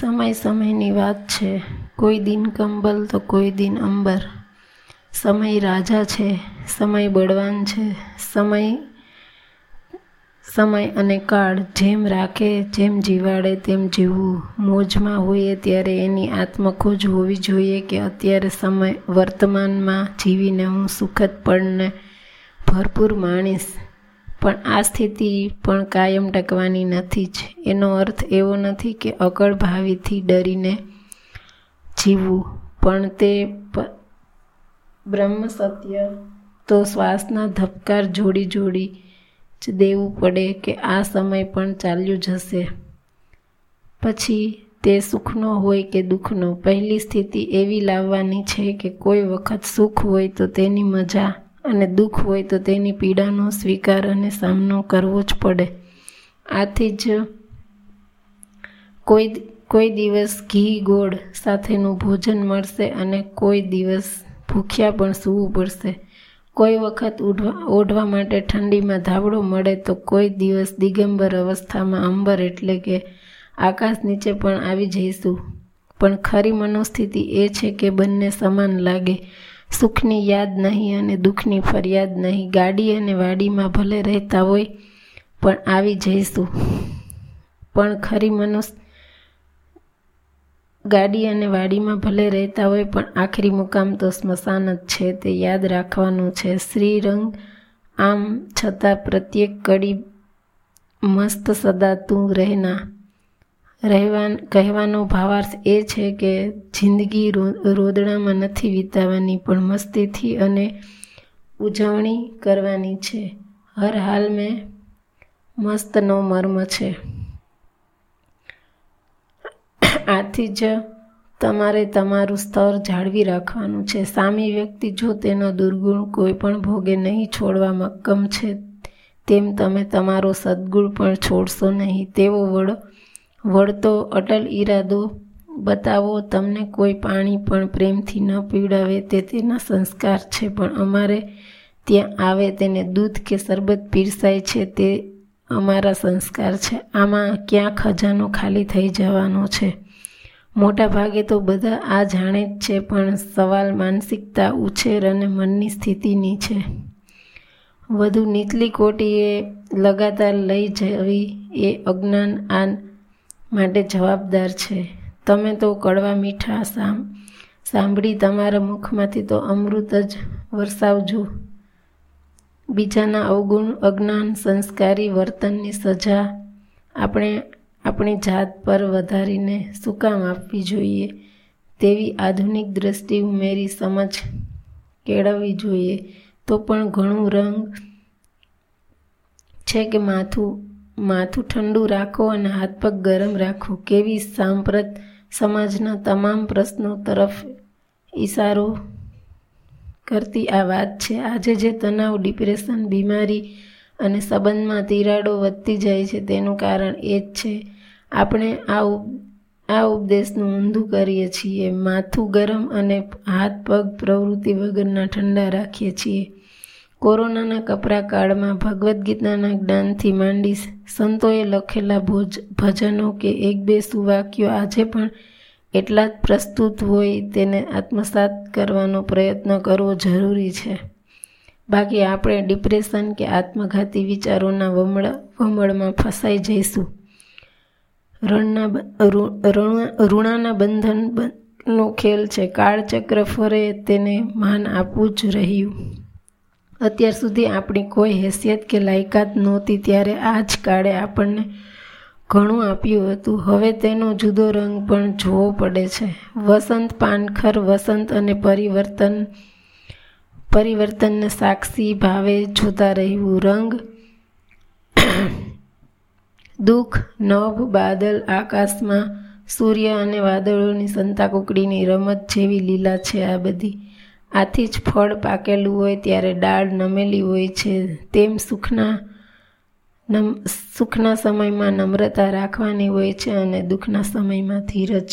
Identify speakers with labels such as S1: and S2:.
S1: સમય સમયની વાત છે. કોઈ દિન કંબલ તો કોઈ દિન અંબર. સમય રાજા છે, સમય બળવાન છે. સમય સમય અને કાળ જેમ રાખે, જેમ જીવાડે, તેમ જીવવું. મોજમાં હોઈએ ત્યારે એની આત્મખોજ હોવી જોઈએ કે અત્યારે સમય વર્તમાનમાં જીવીને હું સુખદ પળને ભરપૂર માણીશ. પણ આ સ્થિતિ પણ કાયમ ટકવાની નથી જ. એનો અર્થ એવો નથી કે અકળ ભાવિથી ડરીને જીવવું, પણ તે બ્રહ્મ સત્ય તો શ્વાસના ધબકાર જોડી જોડી જ દેવું પડે કે આ સમય પણ ચાલ્યું જશે. પછી તે સુખનો હોય કે દુઃખનો? પહેલી સ્થિતિ એવી લાવવાની છે કે કોઈ વખત સુખ હોય તો તેની મજા અને દુઃખ હોય તો તેની પીડાનો સ્વીકાર અને સામનો કરવો જ પડે. આથી જ કોઈ કોઈ દિવસ ઘી ગોળ સાથેનું ભોજન મળશે અને કોઈ દિવસ ભૂખ્યા પણ સૂવું પડશે. કોઈ વખત ઉઢવા, ઓઢવા માટે ઠંડીમાં ધાબળો મળે તો કોઈ દિવસ દિગંબર અવસ્થામાં અંબર એટલે કે આકાશ નીચે પણ આવી જઈશું. પણ ખરી મનોસ્થિતિ એ છે કે બંને સમાન લાગે. સુખની યાદ નહીં અને દુઃખની ફરિયાદ નહીં. ગાડી અને વાડીમાં ભલે રહેતા હોય, પણ આવી જઈશું. પણ ખરી મનુષ્ય ગાડી અને વાડીમાં ભલે રહેતા હોય, પણ આખરી મુકામ તો સ્મશાન જ છે. તે યાદ રાખવાનું છે. શ્રીરંગ આમ છતાં પ્રત્યેક કડી મસ્ત સદા તું રહેના. રહેવા કહેવાનો ભાવાર્થ એ છે કે જિંદગી રોદડામાં નથી વિતાવવાની પણ મસ્તીથી અને ઉજવણી કરવાની છે. હર હાલ મેં મસ્તનો મર્મ છે. આથી જ તમારે તમારું સ્તર જાળવી રાખવાનું છે. સામી વ્યક્તિ જો તેનો દુર્ગુણ કોઈ પણ ભોગે નહીં, છોડવા મક્કમ છે, તેમ તમે તમારો સદગુણ પણ છોડશો નહીં. તેવો વડ વળતો અટલ ઈરાદો બતાવો, તમને કોઈ પાણી પણ પ્રેમથી ન પીવડાવે તે તેના સંસ્કાર છે, પણ અમારે ત્યાં આવે તેને દૂધ કે શરબત પીરસાય છે તે અમારા સંસ્કાર છે. આમાં ક્યાં ખજાનો ખાલી થઈ જવાનો છે? મોટા ભાગે તો બધા આ જાણે જ છે, પણ સવાલ માનસિકતા, ઉછેર અને મનની સ્થિતિની છે. વધુ નીચલી કોટીએ લગાતાર લઈ જવી એ અજ્ઞાન, આ માટે જવાબદાર છે. તમે તો કડવા મીઠા સામ, સાંભળી તમારા મુખમાંથી તો અમૃત જ વરસાવજો. બીજાના અવગુણ, અજ્ઞાન, સંસ્કારી વર્તનની સજા આપણે આપણી જાત પર વધારીને શું કામ આપવી જોઈએ? તેવી આધુનિક દ્રષ્ટિ ઉમેરી સમજ કેળવવી જોઈએ. તો પણ ઘણું રંગ છે કે માથું માથું ઠંડુ રાખો અને હાથ પગ ગરમ રાખો. કેવી સાંપ્રત સમાજના તમામ પ્રશ્નો તરફ ઈશારો કરતી આ વાત છે. આજે જે તણાવ, ડિપ્રેશન, બીમારી અને સંબંધમાં તિરાડો વધતી જાય છે તેનું કારણ એ જ છે. આપણે આ આ ઉપદેશનું ઊંધું કરીએ છીએ. માથું ગરમ અને હાથ પગ પ્રવૃત્તિ વગરના ઠંડા રાખીએ છીએ. કોરોનાના કપરા કાળમાં ભગવદ્ ગીતાના જ્ઞાનથી માંડી સંતોએ લખેલા ભોજ, ભજનો કે એક બે સુવાક્યો આજે પણ એટલા જ પ્રસ્તુત હોય તેને આત્મસાત કરવાનો પ્રયત્ન કરવો જરૂરી છે. બાકી આપણે ડિપ્રેશન કે આત્મઘાતી વિચારોના વમળ, વમળમાં ફસાઈ જઈશું. રણના ઋણાના બંધનનો ખેલ છે. કાળચક્ર ફરે તેને માન આપવું જ રહ્યું. અત્યાર સુધી આપણી કોઈ હેસિયત કે લાયકાત નહોતી, ત્યારે આ જ કાળે આપણને ઘણું આપ્યું હતું. હવે તેનો જુદો રંગ પણ જોવો પડે છે. વસંત પાનખર, વસંત અને પરિવર્તન, પરિવર્તનને સાક્ષી ભાવે જોતા રહેવું. રંગ, દુઃખ, નભ, બાદલ, આકાશમાં સૂર્ય અને વાદળોની સંતાકુકડીની રમત જેવી લીલા છે આ બધી. આથી જ ફળ પાકેલું હોય ત્યારે ડાળ નમેલી હોય છે. તેમ સુખના નમ, સુખના સમયમાં નમ્રતા રાખવાની હોય છે અને દુઃખના સમયમાં ધીરજ.